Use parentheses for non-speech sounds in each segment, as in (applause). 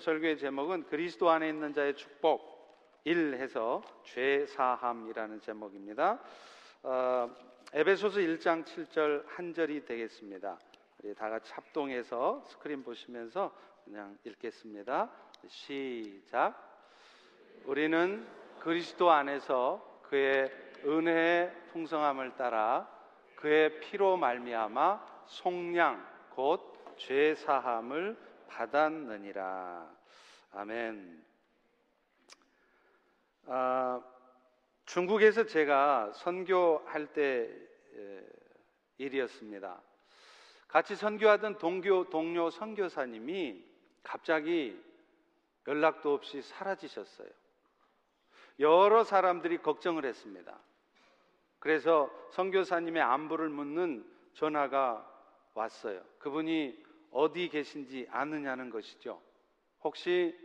설교의 제목은 그리스도 안에 있는 자의 축복 1 해서 죄 사함이라는 제목입니다. 어, 에베소서 1장 7절 한 절이 되겠습니다. 우리 다 같이 합동해서 스크린 보시면서 그냥 읽겠습니다. 시작. 우리는 그리스도 안에서 그의 은혜의 풍성함을 따라 그의 피로 말미암아 속량 곧 죄 사함을 받았느니라. 아멘. 아, 중국에서 제가 선교할 때 일이었습니다. 같이 선교하던 동교, 동료 선교사님이 갑자기 연락도 없이 사라지셨어요. 여러 사람들이 걱정을 했습니다. 그래서 선교사님의 안부를 묻는 전화가 왔어요. 그분이 어디 계신지 아느냐는 것이죠. 혹시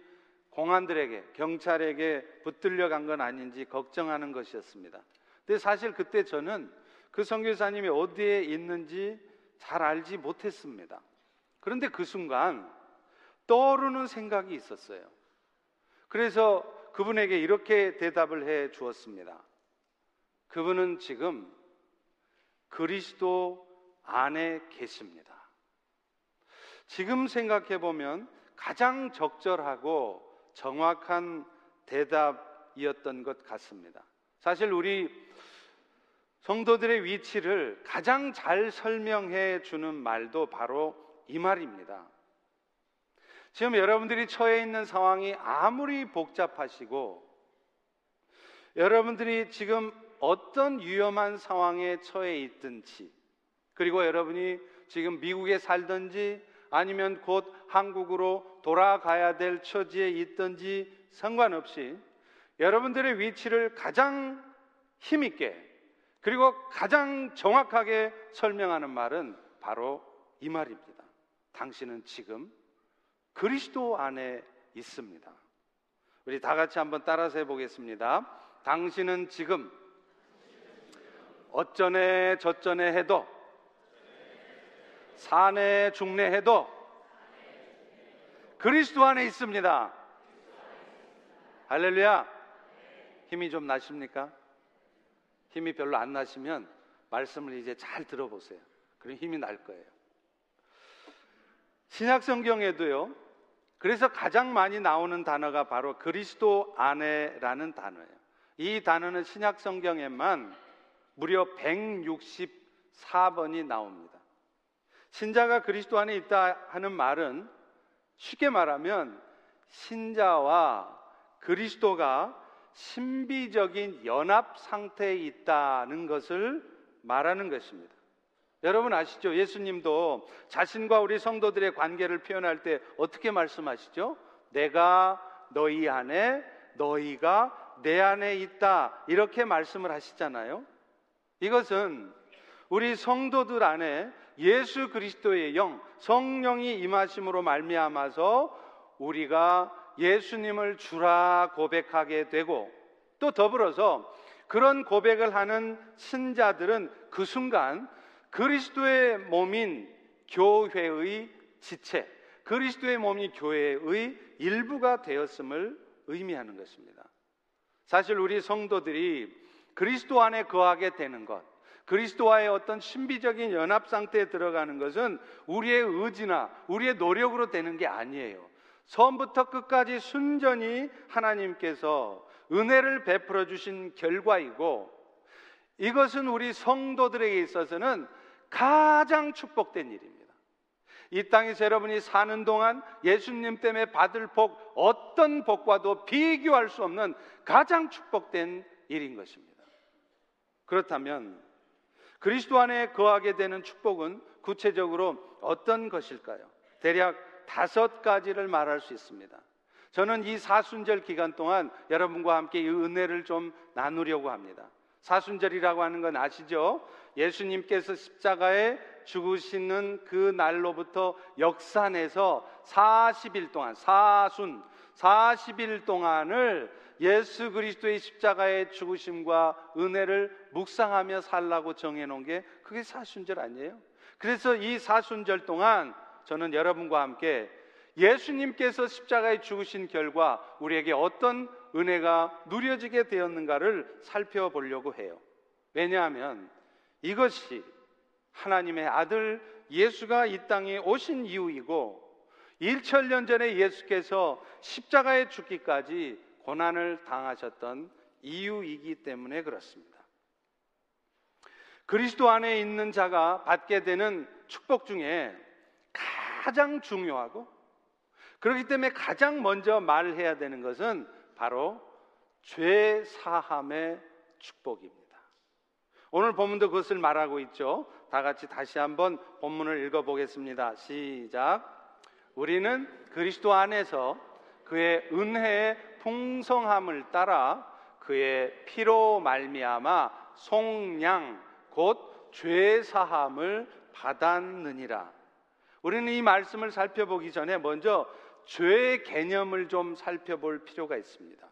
공안들에게, 경찰에게 붙들려 간 건 아닌지 걱정하는 것이었습니다. 근데 사실 그때 저는 그 선교사님이 어디에 있는지 잘 알지 못했습니다. 그런데 그 순간 떠오르는 생각이 있었어요. 그래서 그분에게 이렇게 대답을 해 주었습니다. 그분은 지금 그리스도 안에 계십니다. 지금 생각해 보면 가장 적절하고 정확한 대답이었던 것 같습니다. 사실 우리 성도들의 위치를 가장 잘 설명해 주는 말도 바로 이 말입니다. 지금 여러분들이 처해 있는 상황이 아무리 복잡하시고 여러분들이 지금 어떤 위험한 상황에 처해 있든지 그리고 여러분이 지금 미국에 살든지 아니면 곧 한국으로 돌아가야 될 처지에 있든지 상관없이 여러분들의 위치를 가장 힘있게 그리고 가장 정확하게 설명하는 말은 바로 이 말입니다. 당신은 지금 그리스도 안에 있습니다. 우리 다 같이 한번 따라서 해보겠습니다. 당신은 지금 어쩌네 저쩌네 해도 사내 중내 해도 그리스도 안에 있습니다. 할렐루야. 힘이 좀 나십니까? 힘이 별로 안 나시면 말씀을 이제 잘 들어보세요. 그럼 힘이 날 거예요. 신약 성경에도요. 그래서 가장 많이 나오는 단어가 바로 그리스도 안에라는 단어예요. 이 단어는 신약 성경에만 무려 164번이 나옵니다. 신자가 그리스도 안에 있다 하는 말은 쉽게 말하면 신자와 그리스도가 신비적인 연합 상태에 있다는 것을 말하는 것입니다. 여러분 아시죠? 예수님도 자신과 우리 성도들의 관계를 표현할 때 어떻게 말씀하시죠? 내가 너희 안에, 너희가 내 안에 있다. 이렇게 말씀을 하시잖아요. 이것은 우리 성도들 안에 예수 그리스도의 영, 성령이 임하심으로 말미암아서 우리가 예수님을 주라 고백하게 되고 또 더불어서 그런 고백을 하는 신자들은 그 순간 그리스도의 몸인 교회의 지체, 그리스도의 몸이 교회의 일부가 되었음을 의미하는 것입니다. 사실 우리 성도들이 그리스도 안에 거하게 되는 것, 그리스도와의 어떤 신비적인 연합 상태에 들어가는 것은 우리의 의지나 우리의 노력으로 되는 게 아니에요. 처음부터 끝까지 순전히 하나님께서 은혜를 베풀어 주신 결과이고 이것은 우리 성도들에게 있어서는 가장 축복된 일입니다. 이 땅에서 여러분이 사는 동안 예수님 때문에 받을 복, 어떤 복과도 비교할 수 없는 가장 축복된 일인 것입니다. 그렇다면 그리스도 안에 거하게 되는 축복은 구체적으로 어떤 것일까요? 대략 다섯 가지를 말할 수 있습니다. 저는 이 사순절 기간 동안 여러분과 함께 이 은혜를 좀 나누려고 합니다. 사순절이라고 하는 건 아시죠? 예수님께서 십자가에 죽으시는 그 날로부터 역산해서 40일 동안 사순 40일 동안을 예수 그리스도의 십자가의 죽으심과 은혜를 묵상하며 살라고 정해놓은 게 그게 사순절 아니에요? 그래서 이 사순절 동안 저는 여러분과 함께 예수님께서 십자가에 죽으신 결과 우리에게 어떤 은혜가 누려지게 되었는가를 살펴보려고 해요. 왜냐하면 이것이 하나님의 아들 예수가 이 땅에 오신 이유이고 1천년 전에 예수께서 십자가에 죽기까지 고난을 당하셨던 이유이기 때문에 그렇습니다. 그리스도 안에 있는 자가 받게 되는 축복 중에 가장 중요하고 그렇기 때문에 가장 먼저 말해야 되는 것은 바로 죄 사함의 축복입니다. 오늘 본문도 그것을 말하고 있죠. 다 같이 다시 한번 본문을 읽어 보겠습니다. 시작. 우리는 그리스도 안에서 그의 은혜의 풍성함을 따라 그의 피로 말미암아 송량 곧 죄 사함을 받았느니라. 우리는 이 말씀을 살펴보기 전에 먼저 죄의 개념을 좀 살펴볼 필요가 있습니다.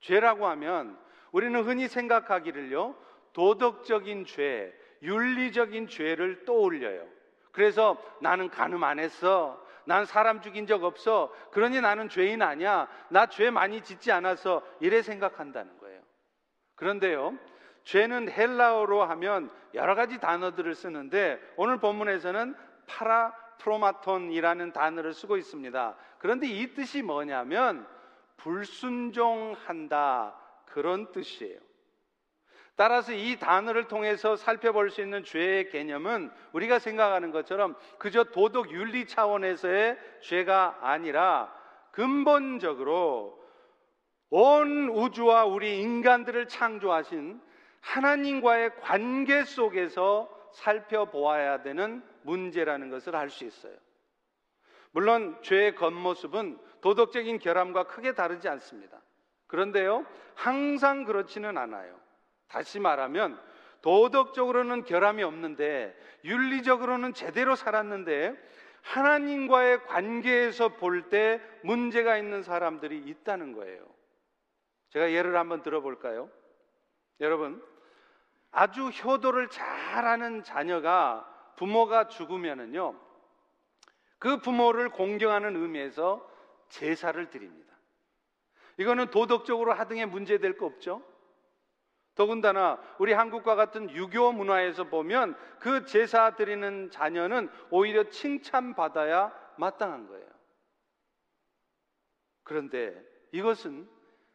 죄라고 하면 우리는 흔히 생각하기를요, 도덕적인 죄, 윤리적인 죄를 떠올려요. 그래서 나는 간음 안 했어. 난 사람 죽인 적 없어. 그러니 나는 죄인 아니야. 나 죄 많이 짓지 않아서 이래 생각한다는 거예요. 그런데요, 죄는 헬라어로 하면 여러 가지 단어들을 쓰는데 오늘 본문에서는 파라 프로마톤이라는 단어를 쓰고 있습니다. 그런데 이 뜻이 뭐냐면 불순종한다 그런 뜻이에요. 따라서 이 단어를 통해서 살펴볼 수 있는 죄의 개념은 우리가 생각하는 것처럼 그저 도덕 윤리 차원에서의 죄가 아니라 근본적으로 온 우주와 우리 인간들을 창조하신 하나님과의 관계 속에서 살펴보아야 되는 문제라는 것을 알 수 있어요. 물론 죄의 겉모습은 도덕적인 결함과 크게 다르지 않습니다. 그런데요, 항상 그렇지는 않아요. 다시 말하면 도덕적으로는 결함이 없는데 윤리적으로는 제대로 살았는데 하나님과의 관계에서 볼 때 문제가 있는 사람들이 있다는 거예요. 제가 예를 한번 들어볼까요? 여러분, 아주 효도를 잘하는 자녀가 부모가 죽으면은요, 그 부모를 공경하는 의미에서 제사를 드립니다. 이거는 도덕적으로 하등에 문제될 거 없죠? 더군다나 우리 한국과 같은 유교 문화에서 보면 그 제사 드리는 자녀는 오히려 칭찬받아야 마땅한 거예요. 그런데 이것은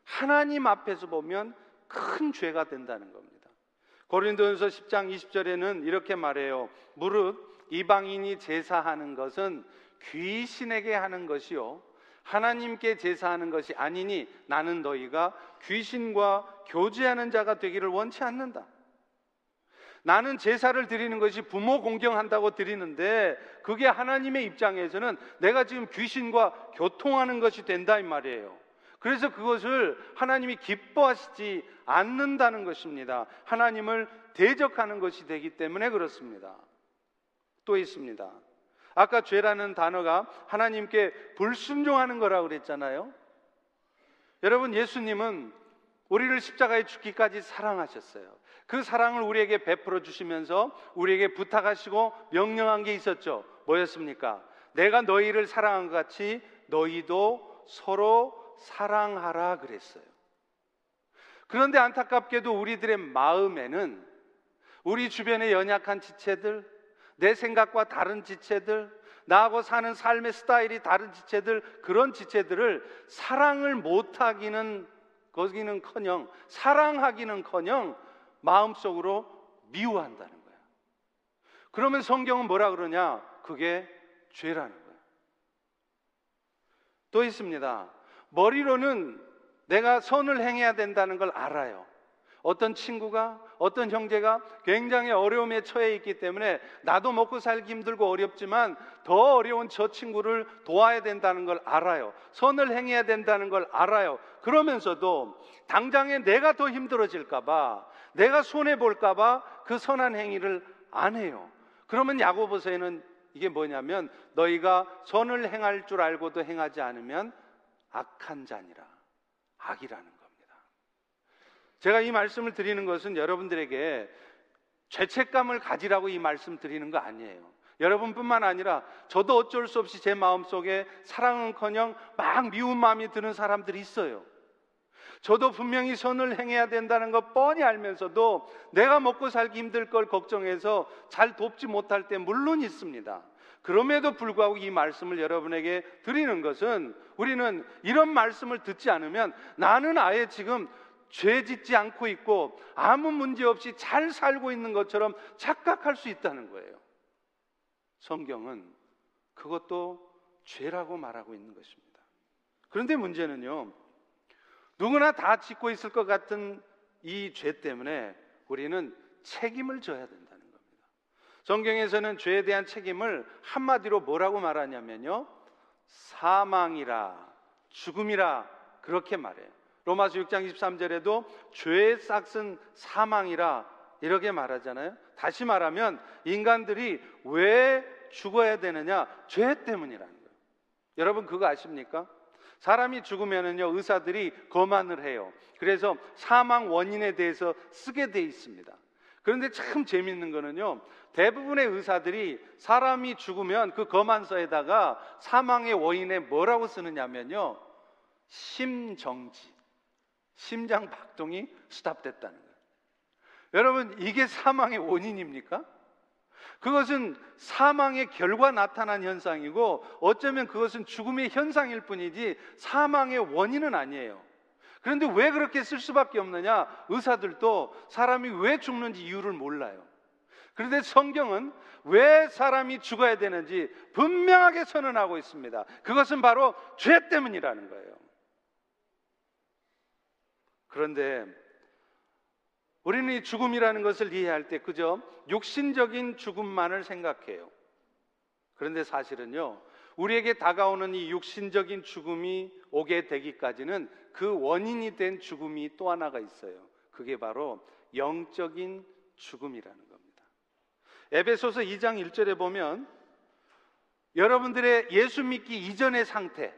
하나님 앞에서 보면 큰 죄가 된다는 겁니다. 고린도전서 10장 20절에는 이렇게 말해요. 무릇 이방인이 제사하는 것은 귀신에게 하는 것이요 하나님께 제사하는 것이 아니니 나는 너희가 귀신과 교제하는 자가 되기를 원치 않는다. 나는 제사를 드리는 것이 부모 공경한다고 드리는데 그게 하나님의 입장에서는 내가 지금 귀신과 교통하는 것이 된다 이 말이에요. 그래서 그것을 하나님이 기뻐하시지 않는다는 것입니다. 하나님을 대적하는 것이 되기 때문에 그렇습니다. 또 있습니다. 아까 죄라는 단어가 하나님께 불순종하는 거라고 그랬잖아요. 여러분, 예수님은 우리를 십자가에 죽기까지 사랑하셨어요. 그 사랑을 우리에게 베풀어 주시면서 우리에게 부탁하시고 명령한 게 있었죠. 뭐였습니까? 내가 너희를 사랑한 것 같이 너희도 서로 사랑하라 그랬어요. 그런데 안타깝게도 우리들의 마음에는 우리 주변의 연약한 지체들, 내 생각과 다른 지체들, 나하고 사는 삶의 스타일이 다른 지체들, 그런 지체들을 사랑을 못하기는, 거기는 커녕, 사랑하기는 커녕 마음속으로 미워한다는 거야. 그러면 성경은 뭐라 그러냐? 그게 죄라는 거야. 또 있습니다. 머리로는 내가 선을 행해야 된다는 걸 알아요. 어떤 친구가, 어떤 형제가 굉장히 어려움에 처해 있기 때문에 나도 먹고 살기 힘들고 어렵지만 더 어려운 저 친구를 도와야 된다는 걸 알아요. 선을 행해야 된다는 걸 알아요. 그러면서도 당장에 내가 더 힘들어질까봐, 내가 손해볼까봐 그 선한 행위를 안 해요. 그러면 야고보서에는 이게 뭐냐면 너희가 선을 행할 줄 알고도 행하지 않으면 악한 자니라. 악이라는 거. 제가 이 말씀을 드리는 것은 여러분들에게 죄책감을 가지라고 이 말씀 드리는 거 아니에요. 여러분뿐만 아니라 저도 어쩔 수 없이 제 마음속에 사랑은커녕 막 미운 마음이 드는 사람들이 있어요. 저도 분명히 선을 행해야 된다는 것 뻔히 알면서도 내가 먹고 살기 힘들 걸 걱정해서 잘 돕지 못할 때 물론 있습니다. 그럼에도 불구하고 이 말씀을 여러분에게 드리는 것은 우리는 이런 말씀을 듣지 않으면 나는 아예 지금 죄 짓지 않고 있고 아무 문제 없이 잘 살고 있는 것처럼 착각할 수 있다는 거예요. 성경은 그것도 죄라고 말하고 있는 것입니다. 그런데 문제는요, 누구나 다 짓고 있을 것 같은 이 죄 때문에 우리는 책임을 져야 된다는 겁니다. 성경에서는 죄에 대한 책임을 한마디로 뭐라고 말하냐면요, 사망이라, 죽음이라, 그렇게 말해요. 로마서 6장 23절에도 죄의 싹은 사망이라, 이렇게 말하잖아요. 다시 말하면 인간들이 왜 죽어야 되느냐? 죄 때문이라는 거예요. 여러분 그거 아십니까? 사람이 죽으면은요 의사들이 거만을 해요. 그래서 사망 원인에 대해서 쓰게 돼 있습니다. 그런데 참 재밌는 거는요 대부분의 의사들이 사람이 죽으면 그 거만서에다가 사망의 원인에 뭐라고 쓰느냐면요 심정지, 심장 박동이 스탑됐다는 거예요. 여러분 이게 사망의 원인입니까? 그것은 사망의 결과 나타난 현상이고 어쩌면 그것은 죽음의 현상일 뿐이지 사망의 원인은 아니에요. 그런데 왜 그렇게 쓸 수밖에 없느냐? 의사들도 사람이 왜 죽는지 이유를 몰라요. 그런데 성경은 왜 사람이 죽어야 되는지 분명하게 선언하고 있습니다. 그것은 바로 죄 때문이라는 거예요. 그런데 우리는 이 죽음이라는 것을 이해할 때 그저 육신적인 죽음만을 생각해요. 그런데 사실은요, 우리에게 다가오는 이 육신적인 죽음이 오게 되기까지는 그 원인이 된 죽음이 또 하나가 있어요. 그게 바로 영적인 죽음이라는 겁니다. 에베소서 2장 1절에 보면 여러분들의 예수 믿기 이전의 상태,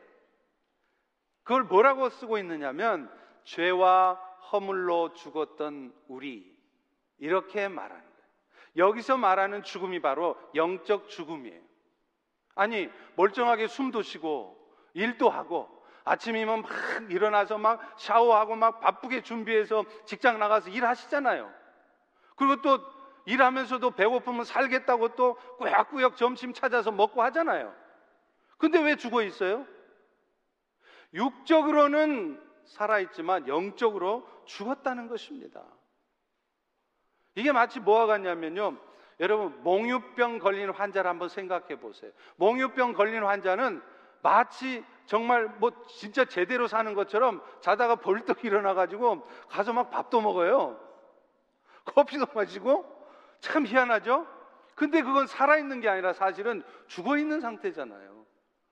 그걸 뭐라고 쓰고 있느냐면 죄와 허물로 죽었던 우리 이렇게 말하는 거예요. 여기서 말하는 죽음이 바로 영적 죽음이에요. 아니 멀쩡하게 숨도 쉬고 일도 하고 아침이면 막 일어나서 막 샤워하고 막 바쁘게 준비해서 직장 나가서 일하시잖아요. 그리고 또 일하면서도 배고프면 살겠다고 또 꾸역꾸역 점심 찾아서 먹고 하잖아요. 근데 왜 죽어 있어요? 육적으로는 살아있지만 영적으로 죽었다는 것입니다. 이게 마치 뭐와 같냐면요. 여러분, 몽유병 걸린 환자를 한번 생각해 보세요. 몽유병 걸린 환자는 마치 정말 뭐 진짜 제대로 사는 것처럼 자다가 벌떡 일어나가지고 가서 막 밥도 먹어요. 커피도 마시고 참 희한하죠? 근데 그건 살아있는 게 아니라 사실은 죽어 있는 상태잖아요.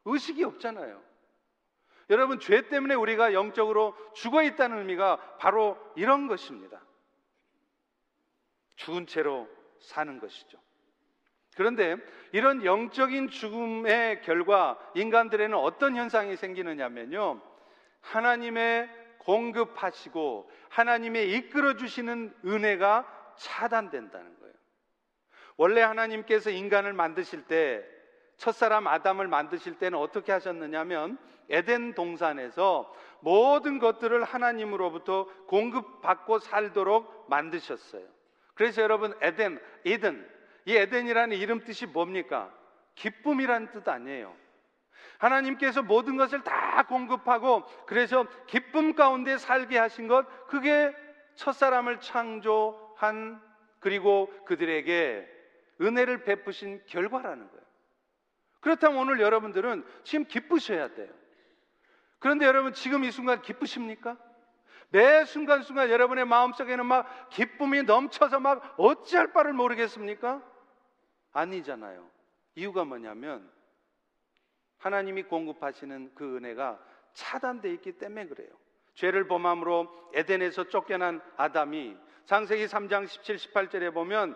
의식이 없잖아요. 여러분, 죄 때문에 우리가 영적으로 죽어 있다는 의미가 바로 이런 것입니다. 죽은 채로 사는 것이죠. 그런데 이런 영적인 죽음의 결과 인간들에는 어떤 현상이 생기느냐면요. 하나님의 공급하시고 하나님의 이끌어 주시는 은혜가 차단된다는 거예요. 원래 하나님께서 인간을 만드실 때 첫사람 아담을 만드실 때는 어떻게 하셨느냐면 에덴 동산에서 모든 것들을 하나님으로부터 공급받고 살도록 만드셨어요. 그래서 여러분 에덴, 이든 이 에덴이라는 이름 뜻이 뭡니까? 기쁨이라는 뜻 아니에요. 하나님께서 모든 것을 다 공급하고 그래서 기쁨 가운데 살게 하신 것 그게 첫사람을 창조한 그리고 그들에게 은혜를 베푸신 결과라는 거예요. 그렇다면 오늘 여러분들은 지금 기쁘셔야 돼요. 그런데 여러분 지금 이 순간 기쁘십니까? 매 순간순간 여러분의 마음속에는 막 기쁨이 넘쳐서 막 어찌할 바를 모르겠습니까? 아니잖아요. 이유가 뭐냐면 하나님이 공급하시는 그 은혜가 차단되어 있기 때문에 그래요. 죄를 범함으로 에덴에서 쫓겨난 아담이 창세기 3장 17, 18절에 보면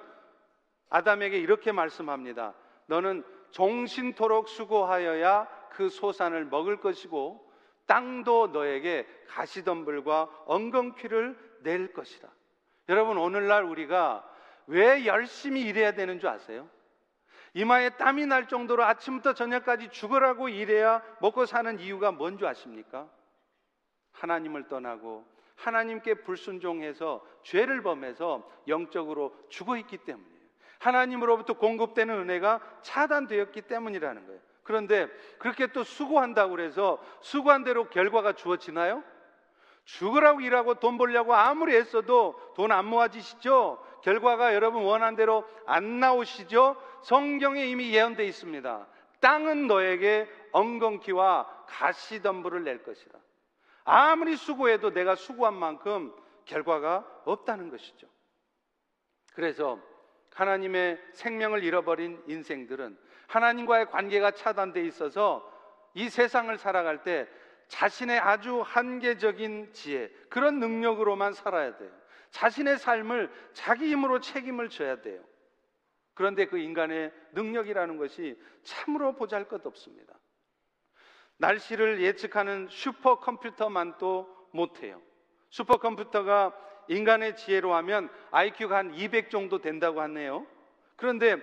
아담에게 이렇게 말씀합니다. 너는 종신토록 수고하여야 그 소산을 먹을 것이고 땅도 너에게 가시덤불과 엉겅퀴를 낼 것이다. 여러분 오늘날 우리가 왜 열심히 일해야 되는 줄 아세요? 이마에 땀이 날 정도로 아침부터 저녁까지 죽으라고 일해야 먹고 사는 이유가 뭔지 아십니까? 하나님을 떠나고 하나님께 불순종해서 죄를 범해서 영적으로 죽어 있기 때문이에요. 하나님으로부터 공급되는 은혜가 차단되었기 때문이라는 거예요. 그런데 그렇게 또 수고한다고 그래서 수고한 대로 결과가 주어지나요? 죽으라고 일하고 돈 벌려고 아무리 애써도 돈 안 모아지시죠? 결과가 여러분 원한 대로 안 나오시죠? 성경에 이미 예언되어 있습니다. 땅은 너에게 엉겅퀴와 가시덤불을 낼 것이다. 아무리 수고해도 내가 수고한 만큼 결과가 없다는 것이죠. 그래서 하나님의 생명을 잃어버린 인생들은 하나님과의 관계가 차단돼 있어서 이 세상을 살아갈 때 자신의 아주 한계적인 지혜, 그런 능력으로만 살아야 돼요. 자신의 삶을 자기 힘으로 책임을 져야 돼요. 그런데 그 인간의 능력이라는 것이 참으로 보잘 것 없습니다. 날씨를 예측하는 슈퍼컴퓨터만도 못해요. 슈퍼컴퓨터가 인간의 지혜로 하면 IQ가 한 200 정도 된다고 하네요. 그런데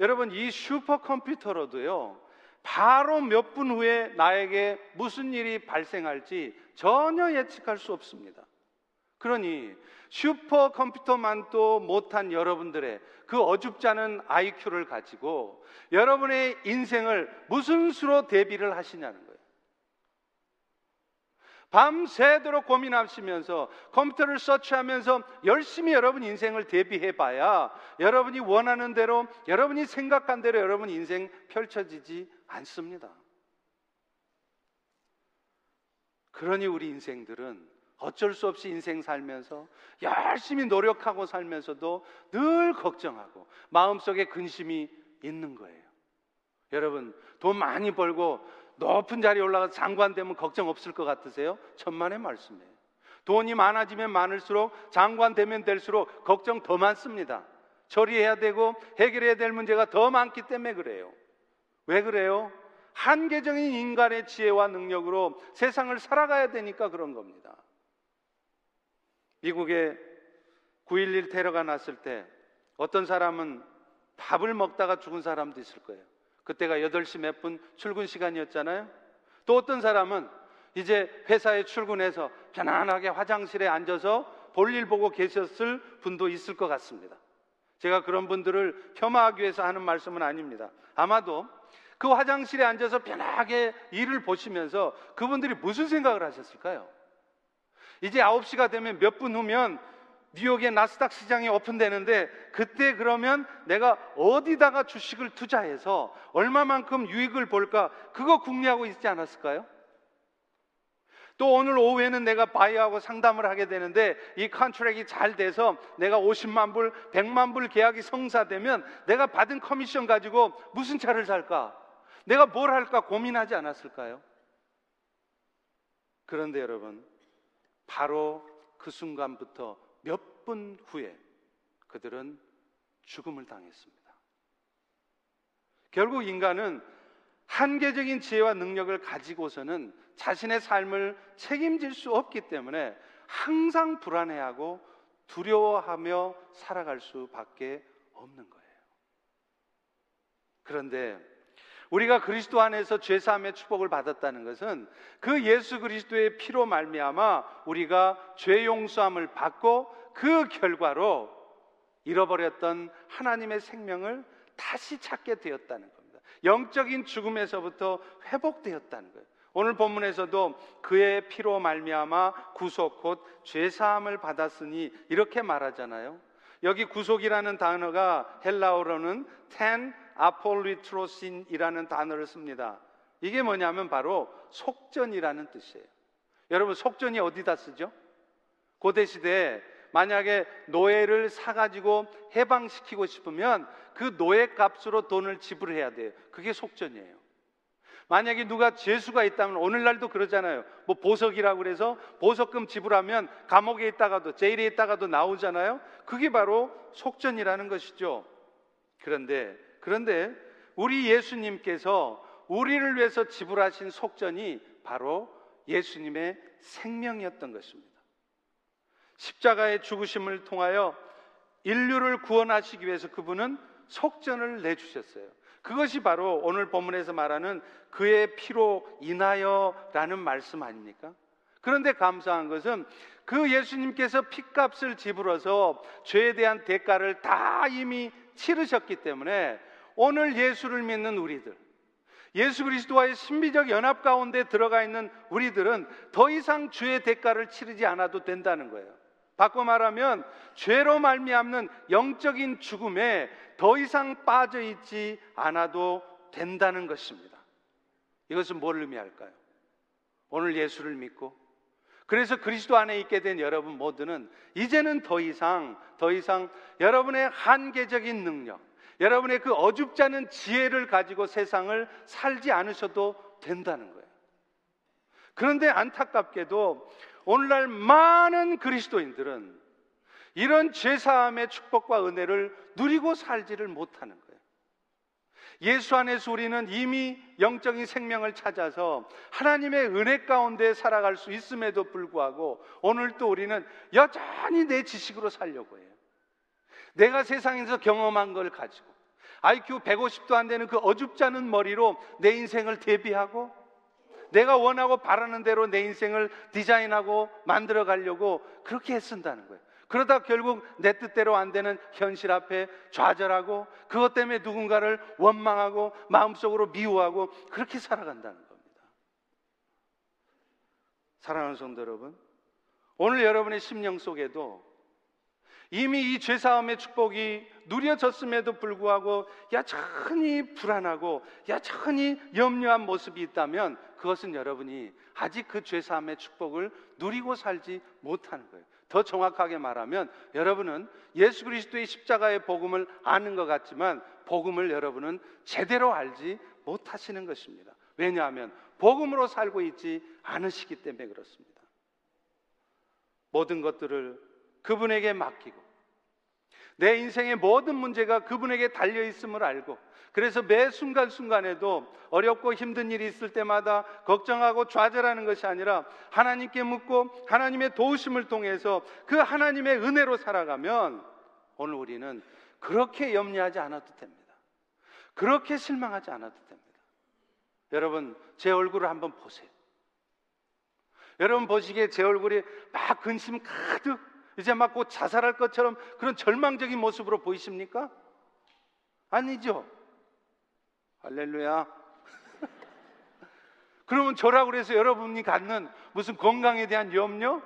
여러분 이 슈퍼컴퓨터로도요. 바로 몇 분 후에 나에게 무슨 일이 발생할지 전혀 예측할 수 없습니다. 그러니 슈퍼컴퓨터만도 못한 여러분들의 그 어줍지 않은 IQ를 가지고 여러분의 인생을 무슨 수로 대비를 하시냐는 거예요. 밤새도록 고민하시면서 컴퓨터를 서치하면서 열심히 여러분 인생을 대비해 봐야 여러분이 원하는 대로 여러분이 생각한 대로 여러분 인생 펼쳐지지 않습니다. 그러니 우리 인생들은 어쩔 수 없이 인생 살면서 열심히 노력하고 살면서도 늘 걱정하고 마음속에 근심이 있는 거예요. 여러분, 돈 많이 벌고 높은 자리에 올라가서 장관 되면 걱정 없을 것 같으세요? 천만의 말씀이에요. 돈이 많아지면 많을수록 장관 되면 될수록 걱정 더 많습니다. 처리해야 되고 해결해야 될 문제가 더 많기 때문에 그래요. 왜 그래요? 한계적인 인간의 지혜와 능력으로 세상을 살아가야 되니까 그런 겁니다. 미국에 9.11 테러가 났을 때 어떤 사람은 밥을 먹다가 죽은 사람도 있을 거예요. 그때가 8시 몇 분 출근 시간이었잖아요. 또 어떤 사람은 이제 회사에 출근해서 편안하게 화장실에 앉아서 볼일 보고 계셨을 분도 있을 것 같습니다. 제가 그런 분들을 폄하하기 위해서 하는 말씀은 아닙니다. 아마도 그 화장실에 앉아서 편하게 일을 보시면서 그분들이 무슨 생각을 하셨을까요? 이제 9시가 되면 몇 분 후면 뉴욕의 나스닥 시장이 오픈되는데 그때 그러면 내가 어디다가 주식을 투자해서 얼마만큼 유익을 볼까 그거 궁리하고 있지 않았을까요? 또 오늘 오후에는 내가 바이어하고 상담을 하게 되는데 이 contract이 잘 돼서 내가 50만 불, 100만 불 계약이 성사되면 내가 받은 커미션 가지고 무슨 차를 살까? 내가 뭘 할까 고민하지 않았을까요? 그런데 여러분, 바로 그 순간부터 몇 분 후에 그들은 죽음을 당했습니다. 결국 인간은 한계적인 지혜와 능력을 가지고서는 자신의 삶을 책임질 수 없기 때문에 항상 불안해하고 두려워하며 살아갈 수밖에 없는 거예요. 그런데 우리가 그리스도 안에서 죄 사함의 축복을 받았다는 것은 그 예수 그리스도의 피로 말미암아 우리가 죄 용서함을 받고 그 결과로 잃어버렸던 하나님의 생명을 다시 찾게 되었다는 겁니다. 영적인 죽음에서부터 회복되었다는 거예요. 오늘 본문에서도 그의 피로 말미암아 구속 곧 죄 사함을 받았으니 이렇게 말하잖아요. 여기 구속이라는 단어가 헬라어로는 텐 아폴리트로신이라는 단어를 씁니다. 이게 뭐냐면 바로 속전이라는 뜻이에요. 여러분 속전이 어디다 쓰죠? 고대 시대에 만약에 노예를 사가지고 해방시키고 싶으면 그 노예 값으로 돈을 지불해야 돼요. 그게 속전이에요. 만약에 누가 죄수가 있다면 오늘날도 그러잖아요. 뭐 보석이라고 그래서 보석금 지불하면 감옥에 있다가도 제일에 있다가도 나오잖아요. 그게 바로 속전이라는 것이죠. 그런데 그런데 우리 예수님께서 우리를 위해서 지불하신 속전이 바로 예수님의 생명이었던 것입니다. 십자가의 죽으심을 통하여 인류를 구원하시기 위해서 그분은 속전을 내주셨어요. 그것이 바로 오늘 본문에서 말하는 그의 피로 인하여라는 말씀 아닙니까? 그런데 감사한 것은 그 예수님께서 피값을 지불어서 죄에 대한 대가를 다 이미 치르셨기 때문에 오늘 예수를 믿는 우리들, 예수 그리스도와의 신비적 연합 가운데 들어가 있는 우리들은 더 이상 죄의 대가를 치르지 않아도 된다는 거예요. 바꿔 말하면 죄로 말미암는 영적인 죽음에 더 이상 빠져 있지 않아도 된다는 것입니다. 이것은 뭘 의미할까요? 오늘 예수를 믿고 그래서 그리스도 안에 있게 된 여러분 모두는 이제는 더 이상 더 이상 여러분의 한계적인 능력, 여러분의 그 어줍지 않은 지혜를 가지고 세상을 살지 않으셔도 된다는 거예요. 그런데 안타깝게도 오늘날 많은 그리스도인들은 이런 죄사함의 축복과 은혜를 누리고 살지를 못하는 거예요. 예수 안에서 우리는 이미 영적인 생명을 찾아서 하나님의 은혜 가운데 살아갈 수 있음에도 불구하고 오늘 또 우리는 여전히 내 지식으로 살려고 해요. 내가 세상에서 경험한 걸 가지고 IQ 150도 안 되는 그 어줍지 않은 머리로 내 인생을 대비하고 내가 원하고 바라는 대로 내 인생을 디자인하고 만들어 가려고 그렇게 애쓴다는 거예요. 그러다 결국 내 뜻대로 안 되는 현실 앞에 좌절하고 그것 때문에 누군가를 원망하고 마음속으로 미워하고 그렇게 살아간다는 겁니다. 사랑하는 성도 여러분, 오늘 여러분의 심령 속에도 이미 이 죄사함의 축복이 누려졌음에도 불구하고 야천히 불안하고 야천히 염려한 모습이 있다면 그것은 여러분이 아직 그 죄사함의 축복을 누리고 살지 못하는 거예요. 더 정확하게 말하면 여러분은 예수 그리스도의 십자가의 복음을 아는 것 같지만 복음을 여러분은 제대로 알지 못하시는 것입니다. 왜냐하면 복음으로 살고 있지 않으시기 때문에 그렇습니다. 모든 것들을 그분에게 맡기고 내 인생의 모든 문제가 그분에게 달려 있음을 알고 그래서 매 순간순간에도 어렵고 힘든 일이 있을 때마다 걱정하고 좌절하는 것이 아니라 하나님께 묻고 하나님의 도우심을 통해서 그 하나님의 은혜로 살아가면 오늘 우리는 그렇게 염려하지 않아도 됩니다. 그렇게 실망하지 않아도 됩니다. 여러분, 제 얼굴을 한번 보세요. 여러분 보시기에 제 얼굴이 막 근심 가득 이제 막 곧 자살할 것처럼 그런 절망적인 모습으로 보이십니까? 아니죠. 할렐루야. (laughs) 그러면 저라고 그래서 여러분이 갖는 무슨 건강에 대한 염려?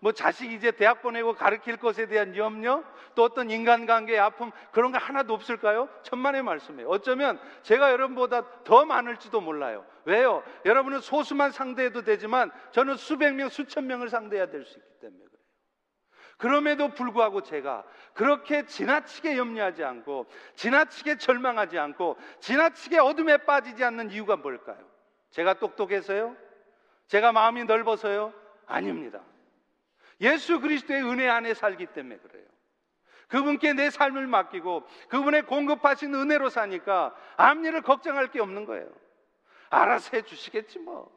뭐 자식 이제 대학 보내고 가르칠 것에 대한 염려? 또 어떤 인간관계의 아픔? 그런 거 하나도 없을까요? 천만의 말씀이에요. 어쩌면 제가 여러분보다 더 많을지도 몰라요. 왜요? 여러분은 소수만 상대해도 되지만 저는 수백 명, 수천 명을 상대해야 될 수 있기 때문에. 그럼에도 불구하고 제가 그렇게 지나치게 염려하지 않고 지나치게 절망하지 않고 지나치게 어둠에 빠지지 않는 이유가 뭘까요? 제가 똑똑해서요? 제가 마음이 넓어서요? 아닙니다. 예수 그리스도의 은혜 안에 살기 때문에 그래요. 그분께 내 삶을 맡기고 그분의 공급하신 은혜로 사니까 앞일을 걱정할 게 없는 거예요. 알아서 해 주시겠지 뭐.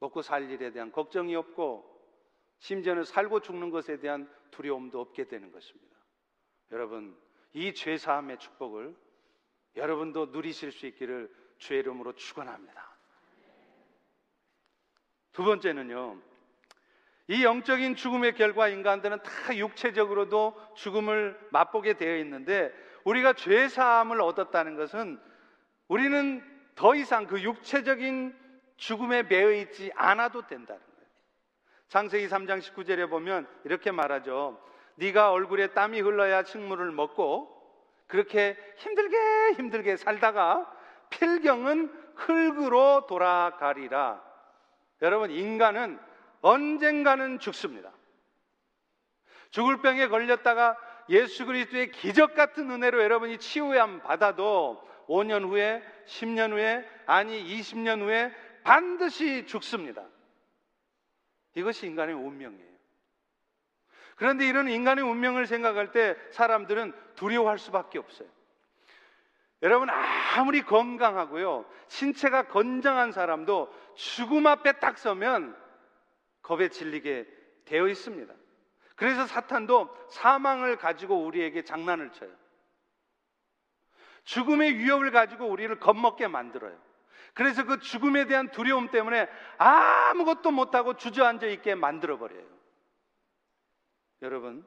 먹고 살 일에 대한 걱정이 없고 심지어는 살고 죽는 것에 대한 두려움도 없게 되는 것입니다. 여러분, 이 죄사함의 축복을 여러분도 누리실 수 있기를 주의 이름으로 축원합니다. 두 번째는요. 이 영적인 죽음의 결과 인간들은 다 육체적으로도 죽음을 맛보게 되어 있는데 우리가 죄 사함을 얻었다는 것은 우리는 더 이상 그 육체적인 죽음에 매여 있지 않아도 된다는 창세기 3장 19절에 보면 이렇게 말하죠. 네가 얼굴에 땀이 흘러야 식물을 먹고 그렇게 힘들게 힘들게 살다가 필경은 흙으로 돌아가리라. 여러분 인간은 언젠가는 죽습니다. 죽을 병에 걸렸다가 예수 그리스도의 기적 같은 은혜로 여러분이 치유함 받아도 5년 후에, 10년 후에, 아니 20년 후에 반드시 죽습니다. 이것이 인간의 운명이에요. 그런데 이런 인간의 운명을 생각할 때 사람들은 두려워할 수밖에 없어요. 여러분 아무리 건강하고요 신체가 건장한 사람도 죽음 앞에 딱 서면 겁에 질리게 되어 있습니다. 그래서 사탄도 사망을 가지고 우리에게 장난을 쳐요. 죽음의 위협을 가지고 우리를 겁먹게 만들어요. 그래서 그 죽음에 대한 두려움 때문에 아무것도 못하고 주저앉아 있게 만들어버려요. 여러분,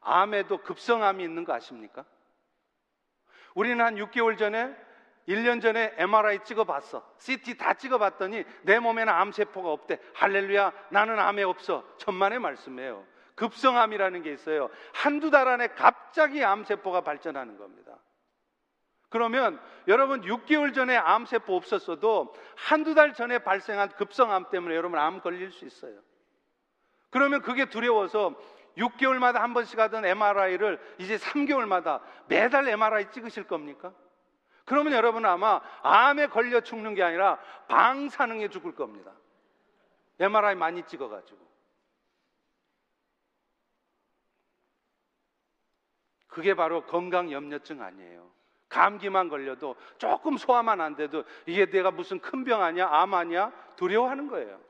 암에도 급성암이 있는 거 아십니까? 우리는 한 6개월 전에 1년 전에 MRI 찍어봤어. CT 다 찍어봤더니 내 몸에는 암세포가 없대. 할렐루야, 나는 암에 없어. 천만의 말씀이에요. 급성암이라는 게 있어요. 한두 달 안에 갑자기 암세포가 발전하는 겁니다. 그러면 여러분 6개월 전에 암세포 없었어도 한두 달 전에 발생한 급성암 때문에 여러분 암 걸릴 수 있어요. 그러면 그게 두려워서 6개월마다 한 번씩 하던 MRI를 이제 3개월마다 매달 MRI 찍으실 겁니까? 그러면 여러분은 아마 암에 걸려 죽는 게 아니라 방사능에 죽을 겁니다. MRI 많이 찍어가지고. 그게 바로 건강 염려증 아니에요. 감기만 걸려도 조금 소화만 안 돼도 이게 내가 무슨 큰 병 아니야? 암 아니야? 두려워하는 거예요.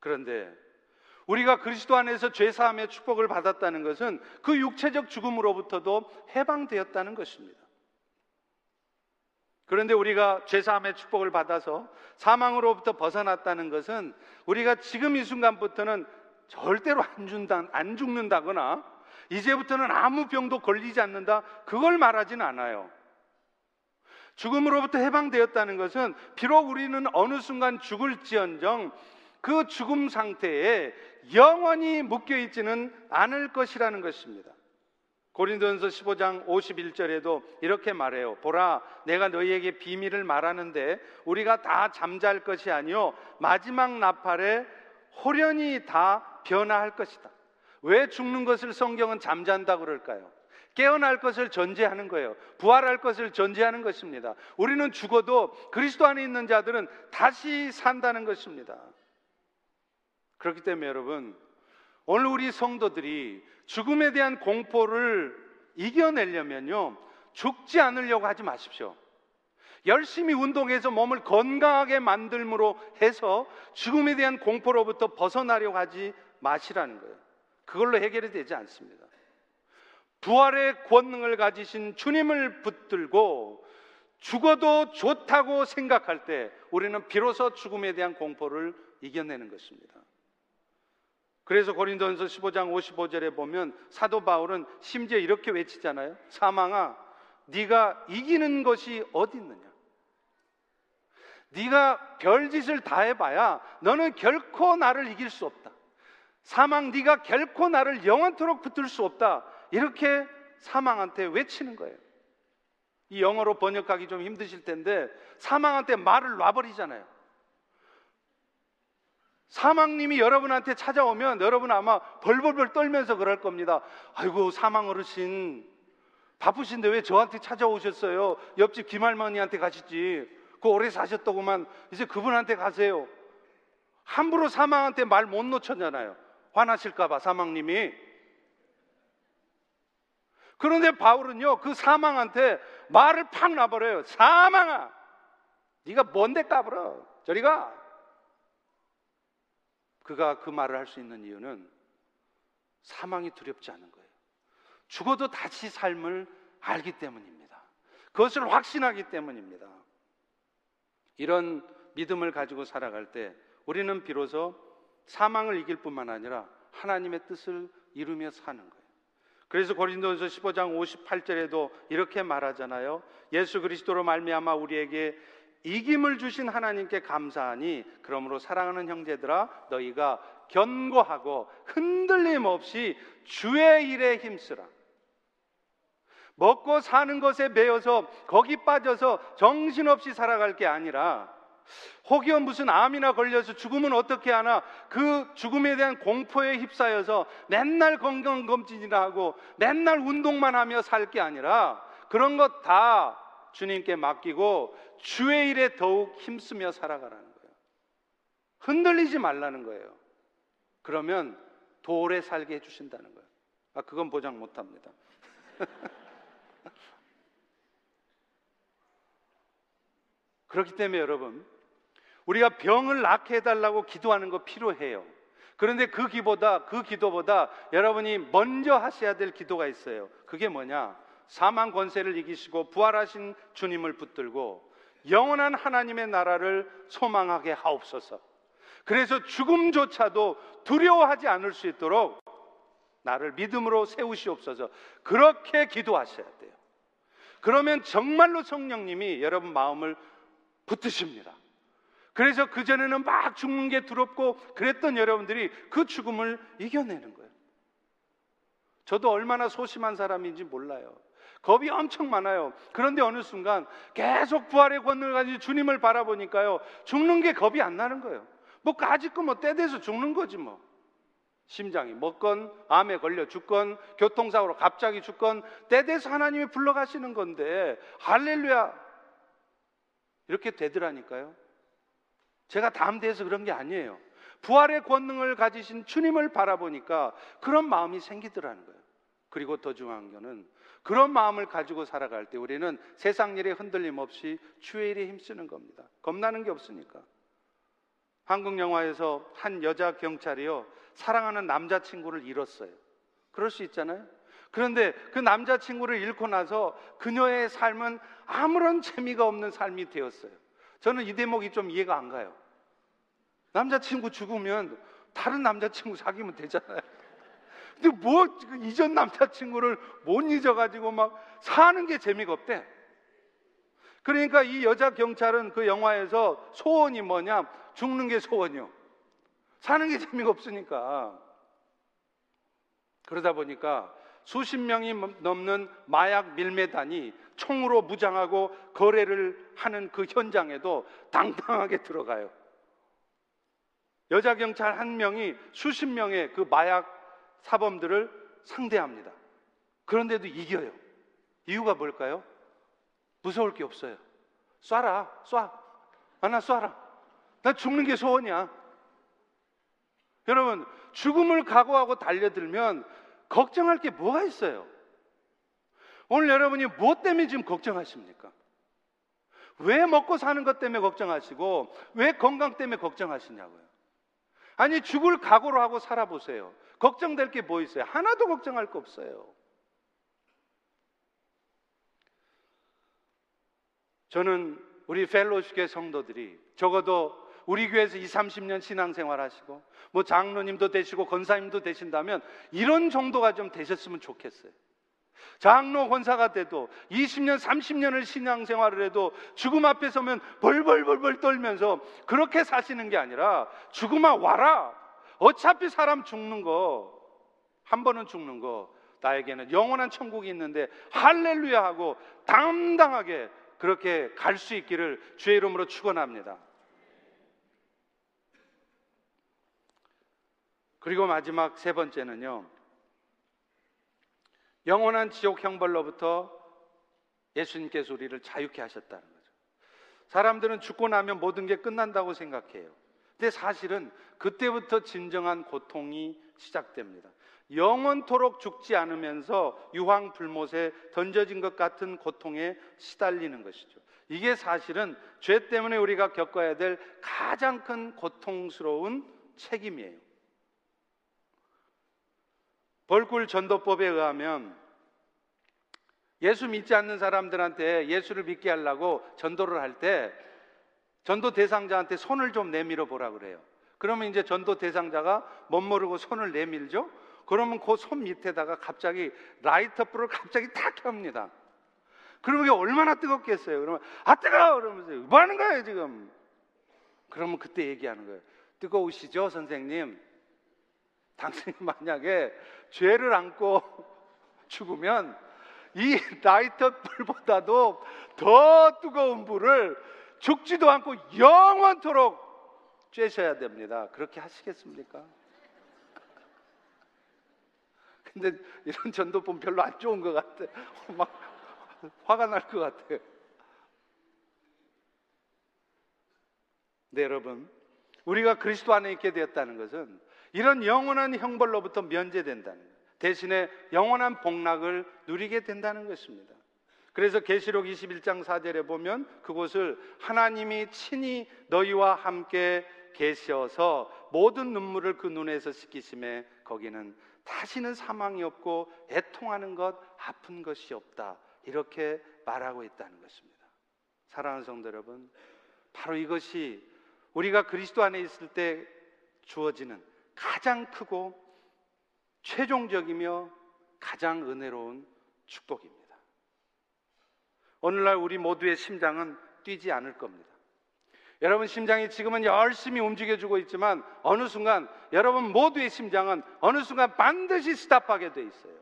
그런데 우리가 그리스도 안에서 죄 사함의 축복을 받았다는 것은 그 육체적 죽음으로부터도 해방되었다는 것입니다. 그런데 우리가 죄 사함의 축복을 받아서 사망으로부터 벗어났다는 것은 우리가 지금 이 순간부터는 절대로 안, 준다, 안 죽는다거나 이제부터는 아무 병도 걸리지 않는다. 그걸 말하진 않아요. 죽음으로부터 해방되었다는 것은 비록 우리는 어느 순간 죽을지언정 그 죽음 상태에 영원히 묶여 있지는 않을 것이라는 것입니다. 고린도전서 15장 51절에도 이렇게 말해요. 보라, 내가 너희에게 비밀을 말하는데 우리가 다 잠잘 것이 아니요 마지막 나팔에 호련히 다 변화할 것이다. 왜 죽는 것을 성경은 잠잔다 그럴까요? 깨어날 것을 전제하는 거예요. 부활할 것을 전제하는 것입니다. 우리는 죽어도 그리스도 안에 있는 자들은 다시 산다는 것입니다. 그렇기 때문에 여러분, 오늘 우리 성도들이 죽음에 대한 공포를 이겨내려면요, 죽지 않으려고 하지 마십시오. 열심히 운동해서 몸을 건강하게 만들므로 해서 죽음에 대한 공포로부터 벗어나려고 하지 마시라는 거예요. 그걸로 해결이 되지 않습니다. 부활의 권능을 가지신 주님을 붙들고 죽어도 좋다고 생각할 때 우리는 비로소 죽음에 대한 공포를 이겨내는 것입니다. 그래서 고린도전서 15장 55절에 보면 사도 바울은 심지어 이렇게 외치잖아요. 사망아, 네가 이기는 것이 어디 있느냐? 네가 별짓을 다 해봐야 너는 결코 나를 이길 수 없다. 사망 네가 결코 나를 영원토록 붙들 수 없다. 이렇게 사망한테 외치는 거예요. 이 영어로 번역하기 좀 힘드실 텐데 사망한테 말을 놔버리잖아요. 사망님이 여러분한테 찾아오면 여러분 아마 벌벌벌 떨면서 그럴 겁니다. 아이고 사망 어르신 바쁘신데 왜 저한테 찾아오셨어요? 옆집 김할머니한테 가시지. 그 오래 사셨더구만 이제 그분한테 가세요. 함부로 사망한테 말 못 놓쳤잖아요. 화나실까봐 사망님이. 그런데 바울은요 그 사망한테 말을 팍 놔버려요. 사망아, 네가 뭔데 까불어? 저리 가. 그가 그 말을 할 수 있는 이유는 사망이 두렵지 않은 거예요. 죽어도 다시 삶을 알기 때문입니다. 그것을 확신하기 때문입니다. 이런 믿음을 가지고 살아갈 때 우리는 비로소 사망을 이길 뿐만 아니라 하나님의 뜻을 이루며 사는 거예요. 그래서 고린도전서 15장 58절에도 이렇게 말하잖아요. 예수 그리스도로 말미암아 우리에게 이김을 주신 하나님께 감사하니 그러므로 사랑하는 형제들아 너희가 견고하고 흔들림 없이 주의 일에 힘쓰라. 먹고 사는 것에 매여서 거기 빠져서 정신없이 살아갈 게 아니라 혹여 무슨 암이나 걸려서 죽으면 어떻게 하나 그 죽음에 대한 공포에 휩싸여서 맨날 건강검진이나 하고 맨날 운동만 하며 살 게 아니라 그런 것 다 주님께 맡기고 주의 일에 더욱 힘쓰며 살아가라는 거예요. 흔들리지 말라는 거예요. 그러면 더 오래 살게 해주신다는 거예요. 아, 그건 보장 못 합니다. (laughs) 그렇기 때문에 여러분, 우리가 병을 낫게 해달라고 기도하는 거 필요해요. 그런데 그 기보다, 그 기도보다 여러분이 먼저 하셔야 될 기도가 있어요. 그게 뭐냐? 사망 권세를 이기시고 부활하신 주님을 붙들고 영원한 하나님의 나라를 소망하게 하옵소서. 그래서 죽음조차도 두려워하지 않을 수 있도록 나를 믿음으로 세우시옵소서. 그렇게 기도하셔야 돼요. 그러면 정말로 성령님이 여러분 마음을 붙드십니다. 그래서 그전에는 막 죽는 게 두렵고 그랬던 여러분들이 그 죽음을 이겨내는 거예요. 저도 얼마나 소심한 사람인지 몰라요. 겁이 엄청 많아요. 그런데 어느 순간 계속 부활의 권능을 가지고 주님을 바라보니까요. 죽는 게 겁이 안 나는 거예요. 뭐 까짓거 뭐때 돼서 죽는 거지 뭐. 심장이 먹건 암에 걸려 죽건 교통사고로 갑자기 죽건 때 돼서 하나님이 불러가시는 건데 할렐루야 이렇게 되더라니까요. 제가 담대해서 그런 게 아니에요. 부활의 권능을 가지신 주님을 바라보니까 그런 마음이 생기더라는 거예요. 그리고 더 중요한 거는 그런 마음을 가지고 살아갈 때 우리는 세상 일에 흔들림 없이 주의 일에 힘쓰는 겁니다. 겁나는 게 없으니까. 한국 영화에서 한 여자 경찰이요 사랑하는 남자 친구를 잃었어요. 그럴 수 있잖아요. 그런데 그 남자 친구를 잃고 나서 그녀의 삶은 아무런 재미가 없는 삶이 되었어요. 저는 이 대목이 좀 이해가 안 가요. 남자친구 죽으면 다른 남자친구 사귀면 되잖아요. 근데 뭐 이전 남자친구를 못 잊어가지고 막 사는 게 재미가 없대. 그러니까 이 여자 경찰은 그 영화에서 소원이 뭐냐? 죽는 게 소원이요. 사는 게 재미가 없으니까. 그러다 보니까 수십 명이 넘는 마약 밀매단이 총으로 무장하고 거래를 하는 그 현장에도 당당하게 들어가요. 여자 경찰 한 명이 수십 명의 그 마약 사범들을 상대합니다. 그런데도 이겨요. 이유가 뭘까요? 무서울 게 없어요. 쏴라, 쏴. 하나 쏴라. 나 죽는 게 소원이야. 여러분, 죽음을 각오하고 달려들면 걱정할 게 뭐가 있어요? 오늘 여러분이 무엇 때문에 지금 걱정하십니까? 왜 먹고 사는 것 때문에 걱정하시고, 왜 건강 때문에 걱정하시냐고요? 아니, 죽을 각오로 하고 살아보세요. 걱정될 게 뭐 있어요? 하나도 걱정할 거 없어요. 저는 우리 펠로쉽의 성도들이 적어도 우리 교회에서 20, 30년 신앙생활 하시고 뭐 장로님도 되시고 권사님도 되신다면 이런 정도가 좀 되셨으면 좋겠어요. 장로 권사가 돼도 20년, 30년을 신앙생활을 해도 죽음 앞에 서면 벌벌벌벌 떨면서 그렇게 사시는 게 아니라 죽음아 와라. 어차피 사람 죽는 거 한 번은 죽는 거 나에게는 영원한 천국이 있는데 할렐루야 하고 당당하게 그렇게 갈 수 있기를 주의 이름으로 축원합니다. 그리고 마지막 세 번째는요. 영원한 지옥 형벌로부터 예수님께서 우리를 자유케 하셨다는 거죠. 사람들은 죽고 나면 모든 게 끝난다고 생각해요. 근데 사실은 그때부터 진정한 고통이 시작됩니다. 영원토록 죽지 않으면서 유황 불못에 던져진 것 같은 고통에 시달리는 것이죠. 이게 사실은 죄 때문에 우리가 겪어야 될 가장 큰 고통스러운 책임이에요. 벌꿀 전도법에 의하면 예수 믿지 않는 사람들한테 예수를 믿게 하려고 전도를 할 때 전도 대상자한테 손을 좀 내밀어 보라 그래요. 그러면 이제 전도 대상자가 못 모르고 손을 내밀죠? 그러면 그 손 밑에다가 갑자기 라이터 불을 갑자기 탁 켭니다. 그러면 이게 얼마나 뜨겁겠어요? 그러면 아 뜨거워! 그러면서 뭐 하는 거예요 지금? 그러면 그때 얘기하는 거예요. 뜨거우시죠 선생님? 당신이 (laughs) 만약에 죄를 안고 (laughs) 죽으면 이 라이터 불보다도 더 뜨거운 불을 죽지도 않고 영원토록 쬐셔야 됩니다. 그렇게 하시겠습니까? (laughs) 근데 이런 전도법 별로 안 좋은 것 같아. 막 화가 날 것 같아요. 네, 여러분. 우리가 그리스도 안에 있게 되었다는 것은 이런 영원한 형벌로부터 면제된다는 것. 대신에 영원한 복락을 누리게 된다는 것입니다. 그래서 계시록 21장 4절에 보면 그곳을 하나님이 친히 너희와 함께 계셔서 모든 눈물을 그 눈에서 씻기심에 거기는 다시는 사망이 없고 애통하는 것, 아픈 것이 없다. 이렇게 말하고 있다는 것입니다. 사랑하는 성도 여러분, 바로 이것이 우리가 그리스도 안에 있을 때 주어지는 가장 크고 최종적이며 가장 은혜로운 축복입니다. 오늘날 우리 모두의 심장은 뛰지 않을 겁니다. 여러분 심장이 지금은 열심히 움직여주고 있지만 어느 순간 여러분 모두의 심장은 어느 순간 반드시 스탑하게 돼 있어요.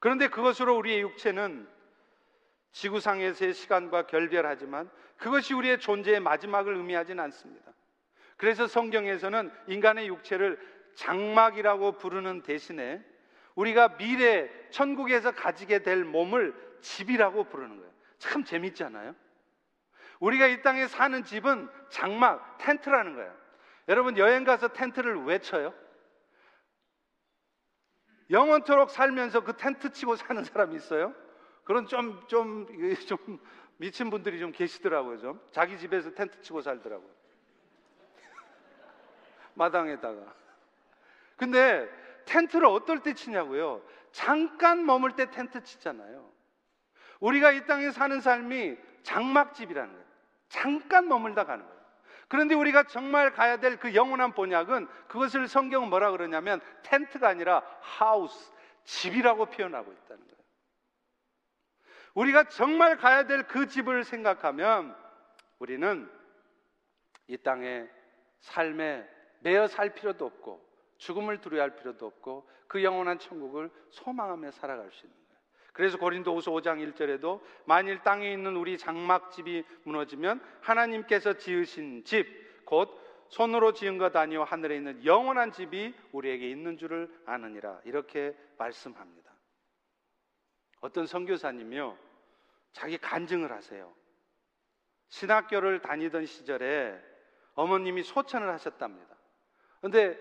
그런데 그것으로 우리의 육체는 지구상에서의 시간과 결별하지만 그것이 우리의 존재의 마지막을 의미하지는 않습니다. 그래서 성경에서는 인간의 육체를 장막이라고 부르는 대신에 우리가 미래 천국에서 가지게 될 몸을 집이라고 부르는 거예요. 참 재밌잖아요. 우리가 이 땅에 사는 집은 장막, 텐트라는 거예요. 여러분 여행 가서 텐트를 왜 쳐요? 영원토록 살면서 그 텐트 치고 사는 사람이 있어요? 그런 좀, 좀, 좀 미친 분들이 좀 계시더라고요, 좀. 자기 집에서 텐트 치고 살더라고요. 마당에다가. 근데 텐트를 어떨 때 치냐고요? 잠깐 머물 때 텐트 치잖아요. 우리가 이 땅에 사는 삶이 장막집이라는 거예요. 잠깐 머물다 가는 거예요. 그런데 우리가 정말 가야 될 그 영원한 본약은 그것을 성경은 뭐라 그러냐면 텐트가 아니라 하우스, 집이라고 표현하고 있다는 거예요. 우리가 정말 가야 될 그 집을 생각하면 우리는 이 땅의 삶에 매여 살 필요도 없고 죽음을 두려워할 필요도 없고 그 영원한 천국을 소망하며 살아갈 수 있는 거예요. 그래서 고린도후서 5장 1절에도 만일 땅에 있는 우리 장막집이 무너지면 하나님께서 지으신 집 곧 손으로 지은 것 아니요 하늘에 있는 영원한 집이 우리에게 있는 줄을 아느니라 이렇게 말씀합니다. 어떤 선교사님이요 자기 간증을 하세요. 신학교를 다니던 시절에 어머님이 소천을 하셨답니다. 근데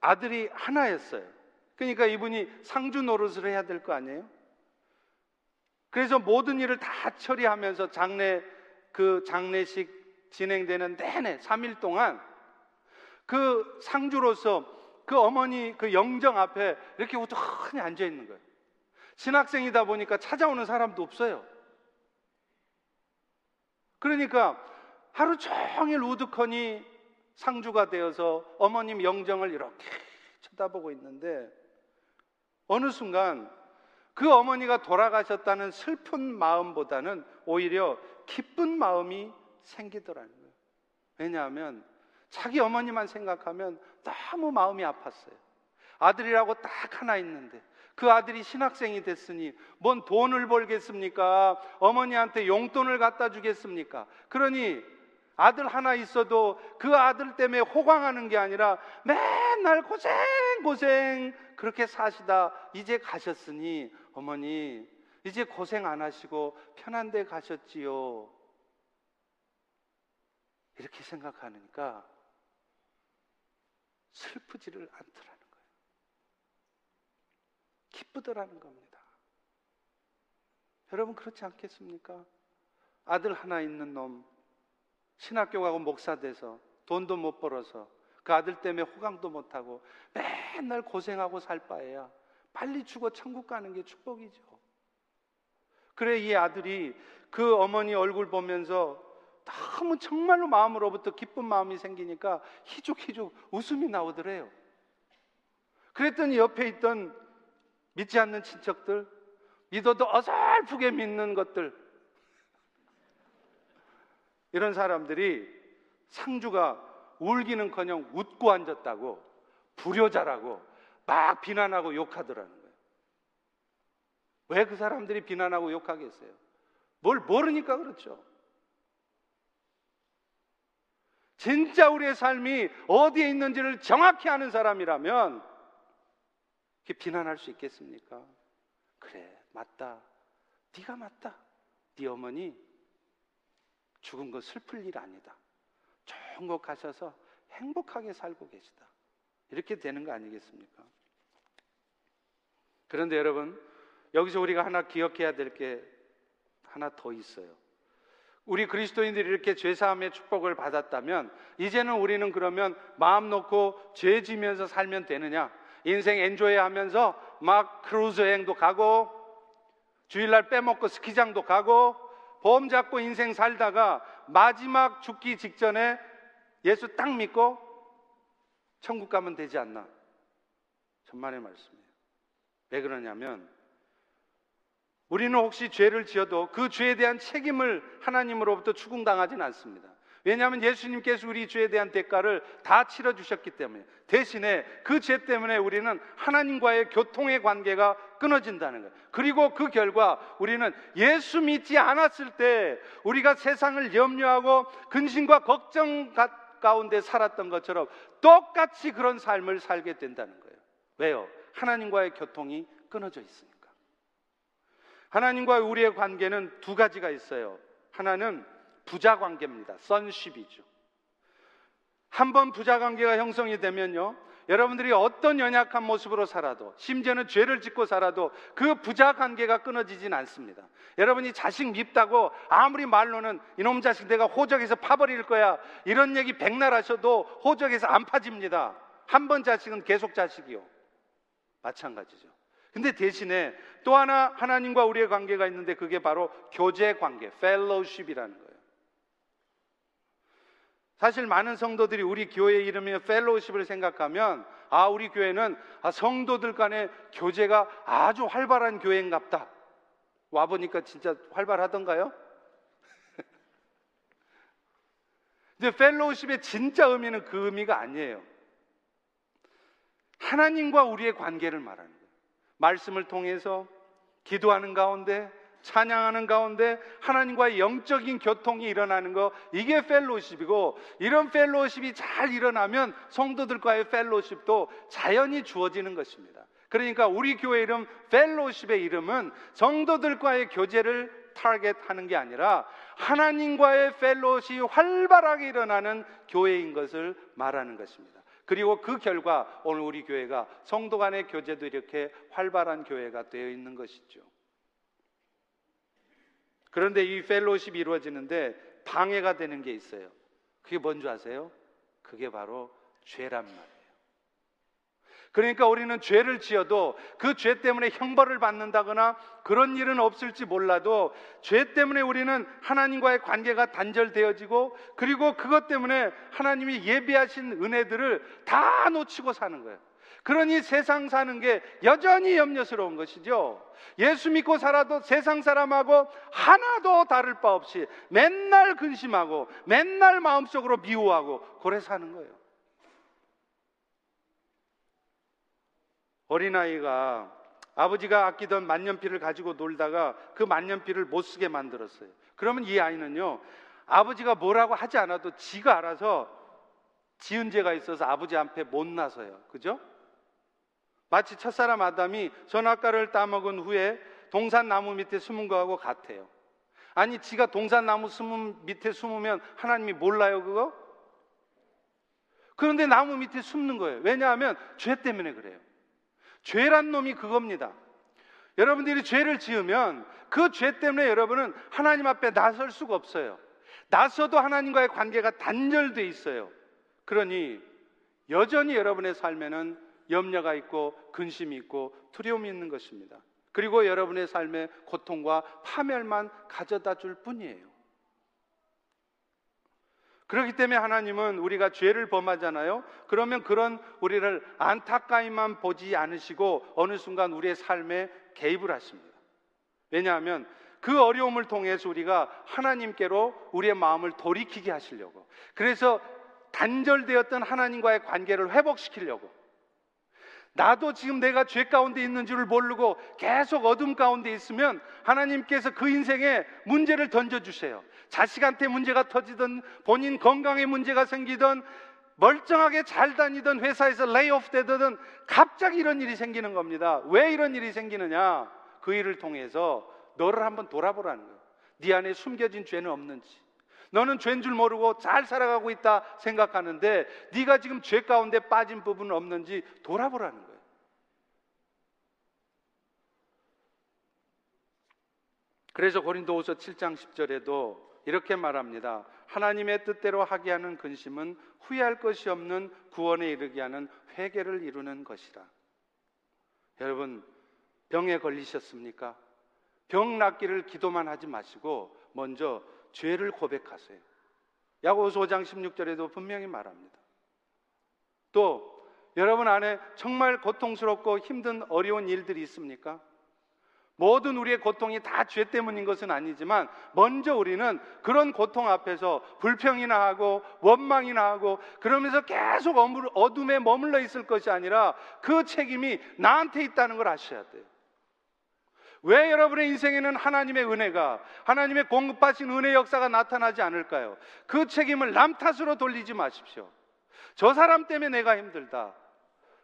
아들이 하나였어요. 그러니까 이분이 상주 노릇을 해야 될 거 아니에요? 그래서 모든 일을 다 처리하면서 장례 그 장례식 진행되는 내내 3일 동안 그 상주로서 그 어머니 그 영정 앞에 이렇게 우두커니 앉아 있는 거예요. 신학생이다 보니까 찾아오는 사람도 없어요. 그러니까 하루 종일 우두커니 상주가 되어서 어머님 영정을 이렇게 쳐다보고 있는데 어느 순간 그 어머니가 돌아가셨다는 슬픈 마음보다는 오히려 기쁜 마음이 생기더라는 거예요. 왜냐하면 자기 어머니만 생각하면 너무 마음이 아팠어요. 아들이라고 딱 하나 있는데 그 아들이 신학생이 됐으니 뭔 돈을 벌겠습니까? 어머니한테 용돈을 갖다 주겠습니까? 그러니 아들 하나 있어도 그 아들 때문에 호강하는 게 아니라 맨날 고생 고생 그렇게 사시다 이제 가셨으니 어머니 이제 고생 안 하시고 편한 데 가셨지요. 이렇게 생각하니까 슬프지를 않더라는 거예요. 기쁘더라는 겁니다. 여러분 그렇지 않겠습니까? 아들 하나 있는 놈 신학교 가고 목사 돼서 돈도 못 벌어서 그 아들 때문에 호강도 못 하고 맨날 고생하고 살 바에야 빨리 죽어 천국 가는 게 축복이죠. 그래 이 아들이 그 어머니 얼굴 보면서 너무 정말로 마음으로부터 기쁜 마음이 생기니까 희죽희죽 웃음이 나오더래요. 그랬더니 옆에 있던 믿지 않는 친척들, 믿어도 어설프게 믿는 것들, 이런 사람들이 상주가 울기는커녕 웃고 앉았다고 불효자라고 막 비난하고 욕하더라는 거예요. 왜 그 사람들이 비난하고 욕하겠어요? 뭘 모르니까 그렇죠. 진짜 우리의 삶이 어디에 있는지를 정확히 아는 사람이라면 비난할 수 있겠습니까? 그래, 맞다. 네가 맞다. 네 어머니 죽은 거 슬플 일 아니다. 좋은 곳 가셔서 행복하게 살고 계시다. 이렇게 되는 거 아니겠습니까? 그런데 여러분, 여기서 우리가 하나 기억해야 될 게 하나 더 있어요. 우리 그리스도인들이 이렇게 죄사함의 축복을 받았다면, 이제는 우리는 그러면 마음 놓고 죄 지면서 살면 되느냐? 인생 enjoy 하면서 막 크루즈 여행도 가고 주일날 빼먹고 스키장도 가고 폼 잡고 인생 살다가 마지막 죽기 직전에 예수 딱 믿고 천국 가면 되지 않나. 천만의 말씀이에요. 왜 그러냐면 우리는 혹시 죄를 지어도 그 죄에 대한 책임을 하나님으로부터 추궁당하지는 않습니다. 왜냐하면 예수님께서 우리 죄에 대한 대가를 다 치러 주셨기 때문에 대신에 그 죄 때문에 우리는 하나님과의 교통의 관계가 끊어진다는 거예요. 그리고 그 결과 우리는 예수 믿지 않았을 때 우리가 세상을 염려하고 근심과 걱정 가운데 살았던 것처럼 똑같이 그런 삶을 살게 된다는 거예요. 왜요? 하나님과의 교통이 끊어져 있으니까. 하나님과 우리의 관계는 두 가지가 있어요. 하나는 부자 관계입니다. 선십이죠. 한번 부자 관계가 형성이 되면요. 여러분들이 어떤 연약한 모습으로 살아도 심지어는 죄를 짓고 살아도 그 부자 관계가 끊어지진 않습니다. 여러분이 자식 밉다고 아무리 말로는 이놈 자식 내가 호적에서 파버릴 거야 이런 얘기 백날 하셔도 호적에서 안 파집니다. 한 번 자식은 계속 자식이요. 마찬가지죠. 근데 대신에 또 하나 하나님과 우리의 관계가 있는데 그게 바로 교제 관계, fellowship이라는 거예요. 사실 많은 성도들이 우리 교회 이름이 fellowship을 생각하면 아 우리 교회는 아, 성도들 간의 교제가 아주 활발한 교회인갑다. 와 보니까 진짜 활발하던가요? (laughs) 근데 펠로우십의 진짜 의미는 그 의미가 아니에요. 하나님과 우리의 관계를 말하는 거예요. 말씀을 통해서 기도하는 가운데 찬양하는 가운데 하나님과의 영적인 교통이 일어나는 거 이게 펠로십이고 이런 펠로십이 잘 일어나면 성도들과의 펠로십도 자연히 주어지는 것입니다. 그러니까 우리 교회 이름 펠로십의 이름은 성도들과의 교제를 타겟하는 게 아니라 하나님과의 펠로십이 활발하게 일어나는 교회인 것을 말하는 것입니다. 그리고 그 결과 오늘 우리 교회가 성도 간의 교제도 이렇게 활발한 교회가 되어 있는 것이죠. 그런데 이 펠로십이 이루어지는데 방해가 되는 게 있어요. 그게 뭔지 아세요? 그게 바로 죄란 말이에요. 그러니까 우리는 죄를 지어도 그 죄 때문에 형벌을 받는다거나 그런 일은 없을지 몰라도 죄 때문에 우리는 하나님과의 관계가 단절되어지고 그리고 그것 때문에 하나님이 예비하신 은혜들을 다 놓치고 사는 거예요. 그러니 세상 사는 게 여전히 염려스러운 것이죠. 예수 믿고 살아도 세상 사람하고 하나도 다를 바 없이 맨날 근심하고 맨날 마음속으로 미워하고 그래 사는 거예요. 어린아이가 아버지가 아끼던 만년필을 가지고 놀다가 그 만년필을 못 쓰게 만들었어요. 그러면 이 아이는요, 아버지가 뭐라고 하지 않아도 지가 알아서 지은 죄가 있어서 아버지 앞에 못 나서요. 그죠? 마치 첫사람 아담이 선악과를 따먹은 후에 동산 나무 밑에 숨은 거하고 같아요. 아니, 지가 동산 나무 숨은 밑에 숨으면 하나님이 몰라요, 그거? 그런데 나무 밑에 숨는 거예요. 왜냐하면 죄 때문에 그래요. 죄란 놈이 그겁니다. 여러분들이 죄를 지으면 그 죄 때문에 여러분은 하나님 앞에 나설 수가 없어요. 나서도 하나님과의 관계가 단절돼 있어요. 그러니 여전히 여러분의 삶에는 염려가 있고 근심이 있고 두려움이 있는 것입니다. 그리고 여러분의 삶에 고통과 파멸만 가져다 줄 뿐이에요. 그렇기 때문에 하나님은 우리가 죄를 범하잖아요. 그러면 그런 우리를 안타까이만 보지 않으시고 어느 순간 우리의 삶에 개입을 하십니다. 왜냐하면 그 어려움을 통해서 우리가 하나님께로 우리의 마음을 돌이키게 하시려고. 그래서 단절되었던 하나님과의 관계를 회복시키려고. 나도 지금 내가 죄 가운데 있는 줄을 모르고 계속 어둠 가운데 있으면 하나님께서 그 인생에 문제를 던져주세요. 자식한테 문제가 터지든 본인 건강에 문제가 생기든 멀쩡하게 잘 다니던 회사에서 레이오프 되든 갑자기 이런 일이 생기는 겁니다. 왜 이런 일이 생기느냐? 그 일을 통해서 너를 한번 돌아보라는 거예요. 네 안에 숨겨진 죄는 없는지. 너는 죄인 줄 모르고 잘 살아가고 있다 생각하는데 네가 지금 죄 가운데 빠진 부분은 없는지 돌아보라는 거예요. 그래서 고린도후서 7장 10절에도 이렇게 말합니다. 하나님의 뜻대로 하게 하는 근심은 후회할 것이 없는 구원에 이르게 하는 회개를 이루는 것이라. 여러분 병에 걸리셨습니까? 병 낫기를 기도만 하지 마시고 먼저 죄를 고백하세요. 야고보서 5장 16절에도 분명히 말합니다. 또 여러분 안에 정말 고통스럽고 힘든 어려운 일들이 있습니까? 모든 우리의 고통이 다 죄 때문인 것은 아니지만 먼저 우리는 그런 고통 앞에서 불평이나 하고 원망이나 하고 그러면서 계속 어둠에 머물러 있을 것이 아니라 그 책임이 나한테 있다는 걸 아셔야 돼요. 왜 여러분의 인생에는 하나님의 은혜가 하나님의 공급하신 은혜 역사가 나타나지 않을까요? 그 책임을 남 탓으로 돌리지 마십시오. 저 사람 때문에 내가 힘들다.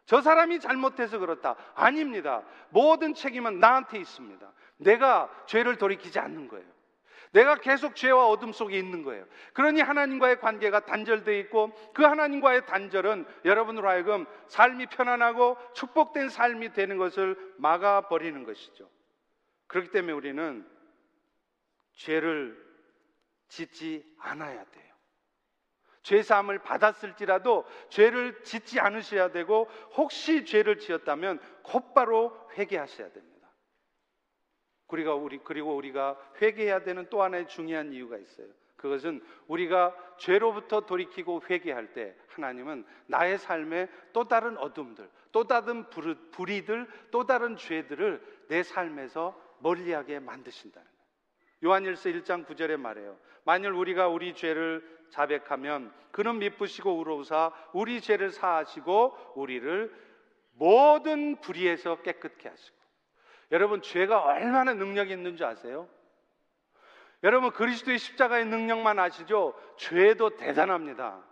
저 사람이 잘못해서 그렇다. 아닙니다. 모든 책임은 나한테 있습니다. 내가 죄를 돌이키지 않는 거예요. 내가 계속 죄와 어둠 속에 있는 거예요. 그러니 하나님과의 관계가 단절되어 있고 그 하나님과의 단절은 여러분으로 하여금 삶이 편안하고 축복된 삶이 되는 것을 막아 버리는 것이죠. 그렇기 때문에 우리는 죄를 짓지 않아야 돼요. 죄 사함을 받았을지라도 죄를 짓지 않으셔야 되고 혹시 죄를 지었다면 곧바로 회개하셔야 됩니다. 우리가 우리 그리고 우리가 회개해야 되는 또 하나의 중요한 이유가 있어요. 그것은 우리가 죄로부터 돌이키고 회개할 때 하나님은 나의 삶에 또 다른 어둠들, 또 다른 불- 불의들, 또 다른 죄들을 내 삶에서 멀리하게 만드신다는 거예요. 요한일서 1장 9절에 말해요. 만일 우리가 우리 죄를 자백하면 그는 미쁘시고 우로우사 우리 죄를 사하시고 우리를 모든 불의에서 깨끗게 하시고 여러분 죄가 얼마나 능력이 있는 줄 아세요? 여러분 그리스도의 십자가의 능력만 아시죠? 죄도 대단합니다.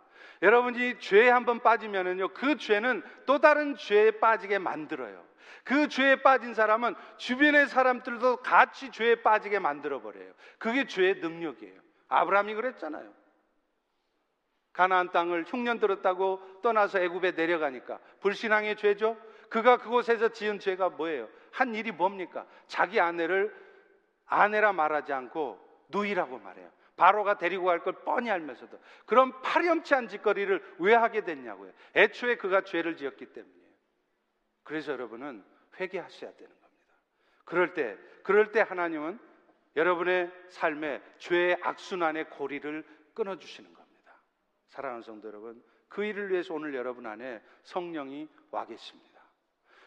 여러분이 죄에 한번 빠지면은요 그 죄는 또 다른 죄에 빠지게 만들어요. 그 죄에 빠진 사람은 주변의 사람들도 같이 죄에 빠지게 만들어 버려요. 그게 죄의 능력이에요. 아브라함이 그랬잖아요. 가나안 땅을 흉년 들었다고 떠나서 애굽에 내려가니까 불신앙의 죄죠. 그가 그곳에서 지은 죄가 뭐예요? 한 일이 뭡니까? 자기 아내를 아내라 말하지 않고 누이라고 말해요. 바로가 데리고 갈 걸 뻔히 알면서도 그런 파렴치한 짓거리를 왜 하게 됐냐고요. 애초에 그가 죄를 지었기 때문이에요. 그래서 여러분은 회개하셔야 되는 겁니다. 그럴 때, 그럴 때 하나님은 여러분의 삶에 죄의 악순환의 고리를 끊어 주시는 겁니다. 사랑하는 성도 여러분, 그 일을 위해서 오늘 여러분 안에 성령이 와 계십니다.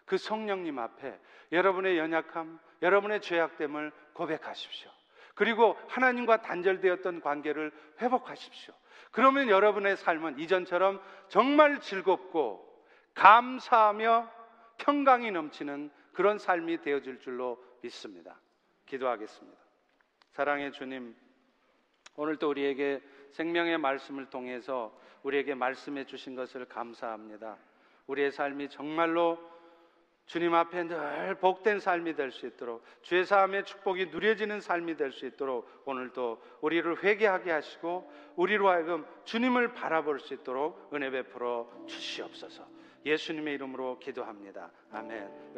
그 성령님 앞에 여러분의 연약함, 여러분의 죄악됨을 고백하십시오. 그리고 하나님과 단절되었던 관계를 회복하십시오. 그러면 여러분의 삶은 이전처럼 정말 즐겁고 감사하며 평강이 넘치는 그런 삶이 되어질 줄로 믿습니다. 기도하겠습니다. 사랑의 주님, 오늘도 우리에게 생명의 말씀을 통해서 우리에게 말씀해 주신 것을 감사합니다. 우리의 삶이 정말로 주님 앞에 늘 복된 삶이 될 수 있도록 죄 사함의 축복이 누려지는 삶이 될 수 있도록 오늘도 우리를 회개하게 하시고 우리로 하여금 주님을 바라볼 수 있도록 은혜 베풀어 주시옵소서. 예수님의 이름으로 기도합니다. 아멘.